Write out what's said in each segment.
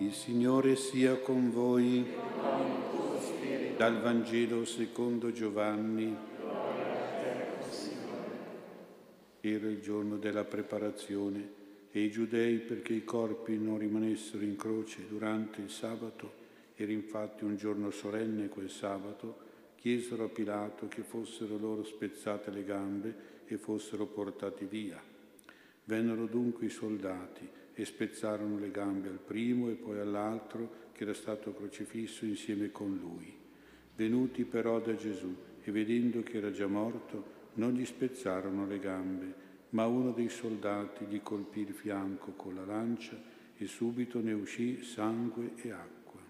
Il Signore sia con voi. Dal Vangelo secondo Giovanni. Era il giorno della preparazione e i giudei, perché i corpi non rimanessero in croce durante il sabato, era infatti un giorno solenne quel sabato, chiesero a Pilato che fossero loro spezzate le gambe e fossero portati via. Vennero dunque i soldati e spezzarono le gambe al primo e poi all'altro che era stato crocifisso insieme con lui. Venuti però da Gesù e vedendo che era già morto, non gli spezzarono le gambe, ma uno dei soldati gli colpì il fianco con la lancia e subito ne uscì sangue e acqua.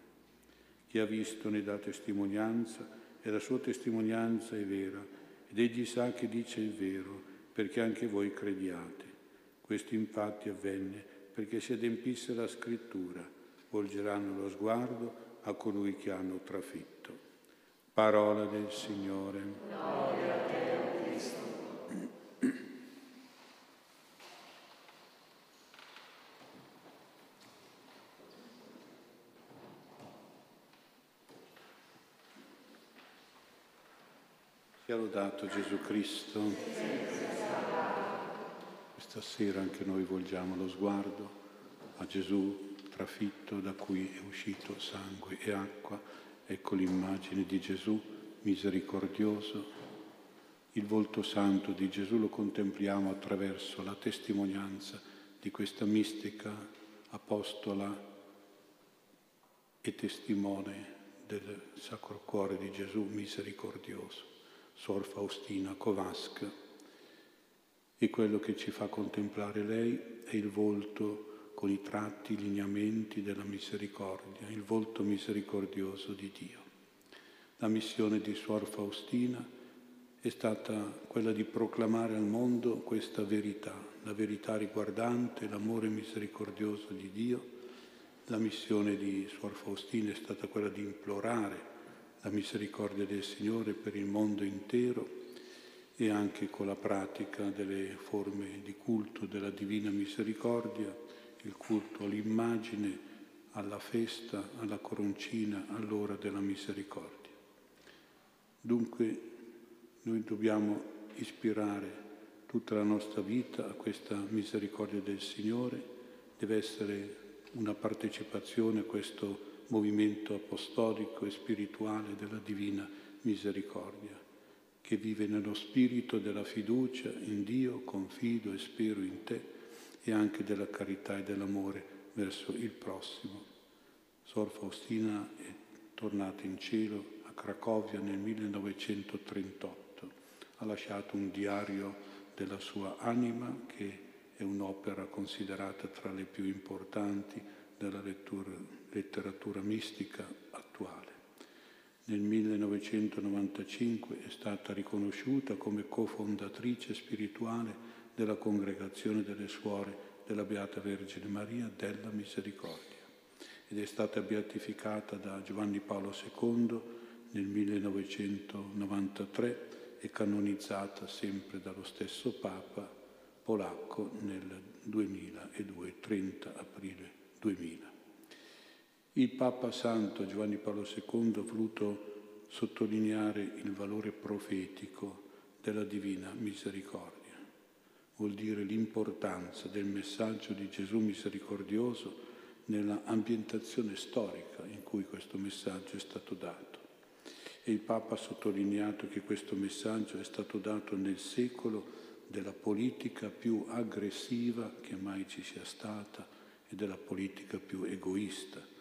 Chi ha visto ne dà testimonianza e la sua testimonianza è vera ed egli sa che dice il vero perché anche voi crediate. Questo infatti avvenne perché si adempisse la scrittura, volgeranno lo sguardo a colui che hanno trafitto. Parola del Signore. Gloria a te, Cristo. Sia lodato Gesù Cristo. Questa sera anche noi volgiamo lo sguardo a Gesù trafitto da cui è uscito sangue e acqua. Ecco l'immagine di Gesù misericordioso. Il volto santo di Gesù lo contempliamo attraverso la testimonianza di questa mistica apostola e testimone del Sacro Cuore di Gesù misericordioso, Sor Faustina Kowalska e quello che ci fa contemplare lei è il volto con i tratti, i lineamenti della misericordia, il volto misericordioso di Dio. La missione di Suor Faustina è stata quella di proclamare al mondo questa verità, la verità riguardante l'amore misericordioso di Dio. La missione di Suor Faustina è stata quella di implorare la misericordia del Signore per il mondo intero e anche con la pratica delle forme di culto della Divina Misericordia, il culto all'immagine, alla festa, alla coroncina, all'ora della misericordia. Dunque noi dobbiamo ispirare tutta la nostra vita a questa misericordia del Signore, deve essere una partecipazione a questo movimento apostolico e spirituale della Divina Misericordia che vive nello spirito della fiducia in Dio, confido e spero in te e anche della carità e dell'amore verso il prossimo. Sor Faustina è tornata in cielo a Cracovia nel 1938. Ha lasciato un diario della sua anima che è un'opera considerata tra le più importanti della letteratura mistica attuale. Nel 1995 è stata riconosciuta come cofondatrice spirituale della Congregazione delle Suore della Beata Vergine Maria della Misericordia ed è stata beatificata da Giovanni Paolo II nel 1993 e canonizzata sempre dallo stesso Papa polacco nel 2002, 30 aprile 2000. Il Papa Santo Giovanni Paolo II ha voluto sottolineare il valore profetico della divina misericordia. Vuol dire l'importanza del messaggio di Gesù misericordioso nella ambientazione storica in cui questo messaggio è stato dato. E il Papa ha sottolineato che questo messaggio è stato dato nel secolo della politica più aggressiva che mai ci sia stata e della politica più egoista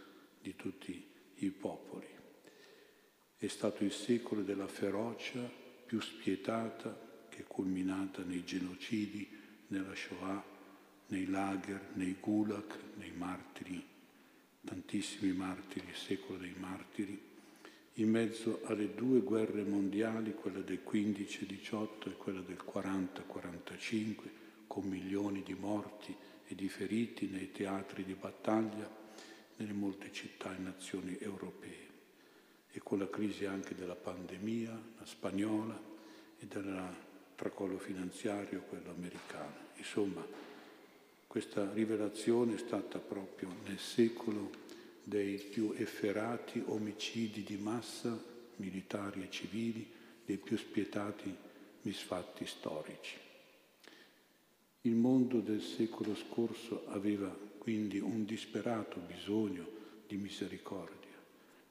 di tutti i popoli. È stato il secolo della ferocia più spietata che è culminata nei genocidi, nella Shoah, nei lager, nei gulag, nei martiri, tantissimi martiri, il secolo dei martiri, in mezzo alle due guerre mondiali, quella del 15-18 e quella del 40-45, con milioni di morti e di feriti nei teatri di battaglia, nelle molte città e nazioni europee e con la crisi anche della pandemia, la spagnola e del tracollo finanziario, quello americano. Insomma, questa rivelazione è stata proprio nel secolo dei più efferati omicidi di massa, militari e civili, dei più spietati misfatti storici. Il mondo del secolo scorso aveva quindi un disperato bisogno di misericordia.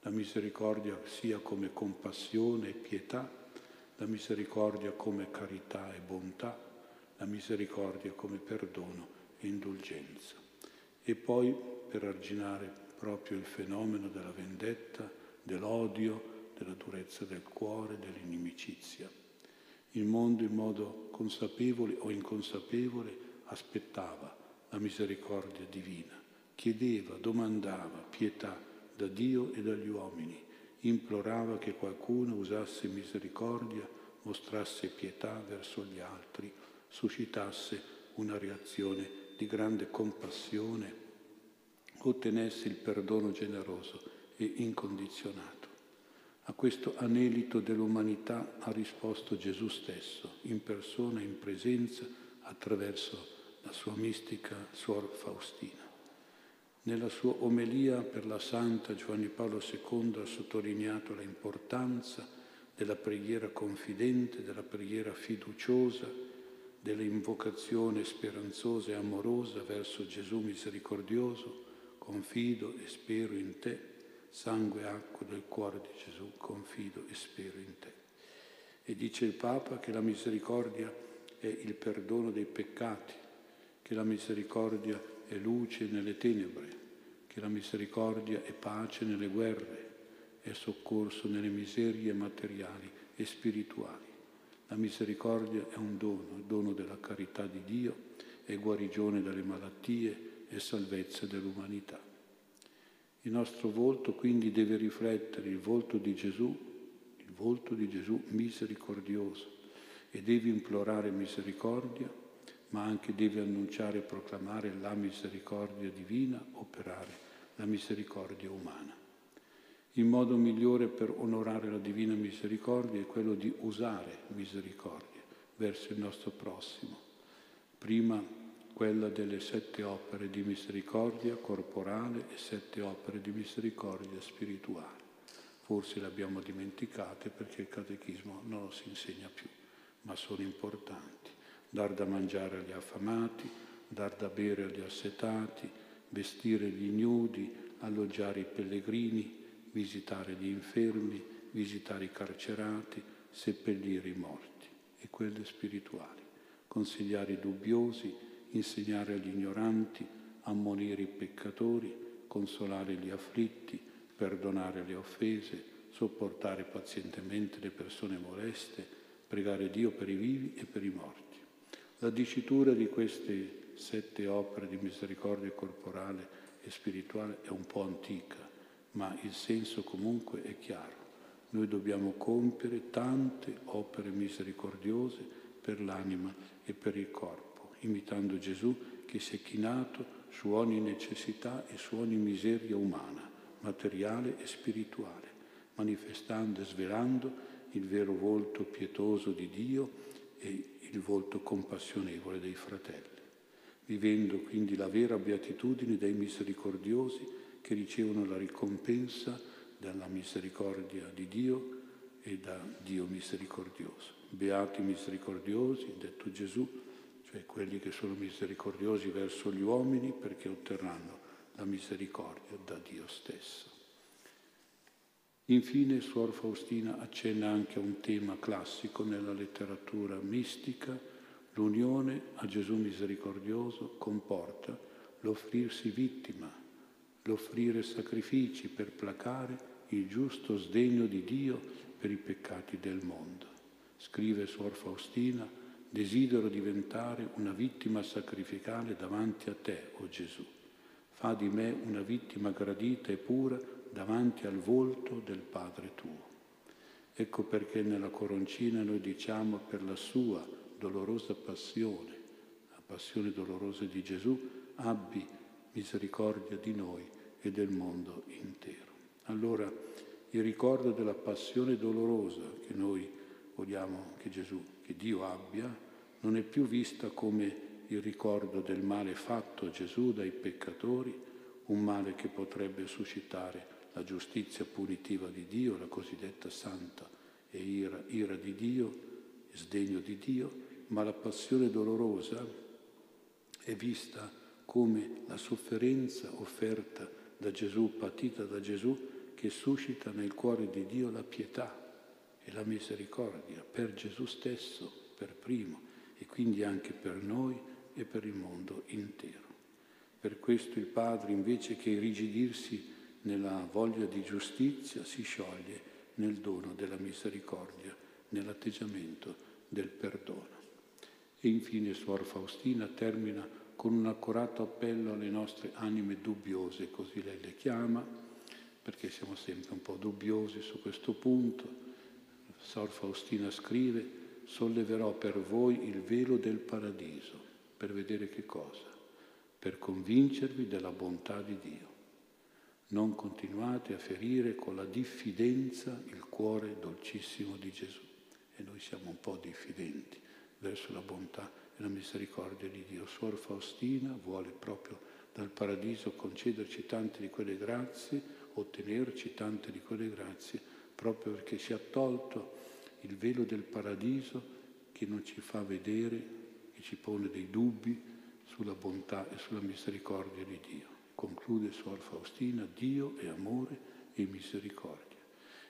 La misericordia sia come compassione e pietà, la misericordia come carità e bontà, la misericordia come perdono e indulgenza. E poi per arginare proprio il fenomeno della vendetta, dell'odio, della durezza del cuore, dell'inimicizia. Il mondo in modo consapevole o inconsapevole aspettava la misericordia divina, chiedeva, domandava pietà da Dio e dagli uomini, implorava che qualcuno usasse misericordia, mostrasse pietà verso gli altri, suscitasse una reazione di grande compassione, ottenesse il perdono generoso e incondizionato. Questo anelito dell'umanità ha risposto Gesù stesso, in persona, in presenza, attraverso la sua mistica Suor Faustina. Nella sua omelia per la Santa Giovanni Paolo II ha sottolineato l'importanza della preghiera confidente, della preghiera fiduciosa, dell'invocazione speranzosa e amorosa verso Gesù misericordioso, confido e spero in te, sangue e acqua del cuore di Gesù, confido e spero in te. E dice il Papa che la misericordia è il perdono dei peccati, che la misericordia è luce nelle tenebre, che la misericordia è pace nelle guerre, è soccorso nelle miserie materiali e spirituali. La misericordia è un dono, il dono della carità di Dio, è guarigione dalle malattie e salvezza dell'umanità. Il nostro volto quindi deve riflettere il volto di Gesù, il volto di Gesù misericordioso e deve implorare misericordia, ma anche deve annunciare e proclamare la misericordia divina, operare la misericordia umana. Il modo migliore per onorare la divina misericordia è quello di usare misericordia verso il nostro prossimo. Prima quella delle sette opere di misericordia corporale e sette opere di misericordia spirituale. Forse le abbiamo dimenticate perché il catechismo non lo si insegna più, ma sono importanti. Dar da mangiare agli affamati, dar da bere agli assetati, vestire gli ignudi, alloggiare i pellegrini, visitare gli infermi, visitare i carcerati, seppellire i morti e quelle spirituali, consigliare i dubbiosi, insegnare agli ignoranti, ammonire i peccatori, consolare gli afflitti, perdonare le offese, sopportare pazientemente le persone moleste, pregare Dio per i vivi e per i morti. La dicitura di queste sette opere di misericordia corporale e spirituale è un po' antica, ma il senso comunque è chiaro. Noi dobbiamo compiere tante opere misericordiose per l'anima e per il corpo, imitando Gesù che si è chinato su ogni necessità e su ogni miseria umana, materiale e spirituale, manifestando e svelando il vero volto pietoso di Dio e il volto compassionevole dei fratelli, vivendo quindi la vera beatitudine dei misericordiosi che ricevono la ricompensa dalla misericordia di Dio e da Dio misericordioso. Beati misericordiosi, detto Gesù, cioè quelli che sono misericordiosi verso gli uomini perché otterranno la misericordia da Dio stesso. Infine, Suor Faustina accenna anche a un tema classico nella letteratura mistica, l'unione a Gesù misericordioso comporta l'offrirsi vittima l'offrire sacrifici per placare il giusto sdegno di Dio per i peccati del mondo. Scrive Suor Faustina, desidero diventare una vittima sacrificale davanti a te, o oh Gesù. Fa di me una vittima gradita e pura davanti al volto del Padre tuo. Ecco perché nella coroncina noi diciamo per la sua dolorosa passione, la passione dolorosa di Gesù, abbi misericordia di noi e del mondo intero. Allora il ricordo della passione dolorosa che noi vogliamo che Gesù, che Dio abbia, non è più vista come il ricordo del male fatto a Gesù dai peccatori un male che potrebbe suscitare la giustizia punitiva di Dio, la cosiddetta santa e ira, ira di Dio, sdegno di Dio, ma la passione dolorosa è vista come la sofferenza offerta da Gesù, patita da Gesù, che suscita nel cuore di Dio la pietà e la misericordia per Gesù stesso, per primo, e quindi anche per noi e per il mondo intero. Per questo il Padre, invece che irrigidirsi nella voglia di giustizia, si scioglie nel dono della misericordia, nell'atteggiamento del perdono. E infine Suor Faustina termina con un accurato appello alle nostre anime dubbiose, così lei le chiama, perché siamo sempre un po' dubbiosi su questo punto. Suor Faustina scrive, solleverò per voi il velo del paradiso, per vedere che cosa? Per convincervi della bontà di Dio. Non continuate a ferire con la diffidenza il cuore dolcissimo di Gesù. E noi siamo un po' diffidenti verso la bontà e la misericordia di Dio. Suor Faustina vuole proprio dal paradiso concederci tante di quelle grazie, ottenerci tante di quelle grazie, proprio perché si è tolto il velo del paradiso che non ci fa vedere, che ci pone dei dubbi sulla bontà e sulla misericordia di Dio. Conclude Suor Faustina, Dio è amore e misericordia.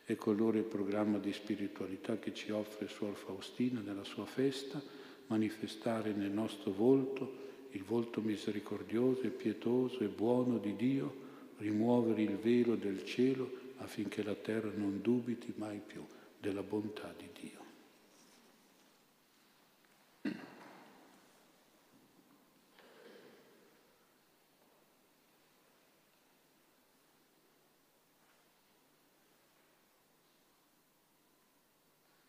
Ecco allora il programma di spiritualità che ci offre Suor Faustina nella sua festa, manifestare nel nostro volto il volto misericordioso e pietoso e buono di Dio, rimuovere il velo del cielo affinché la terra non dubiti mai più della bontà di Dio.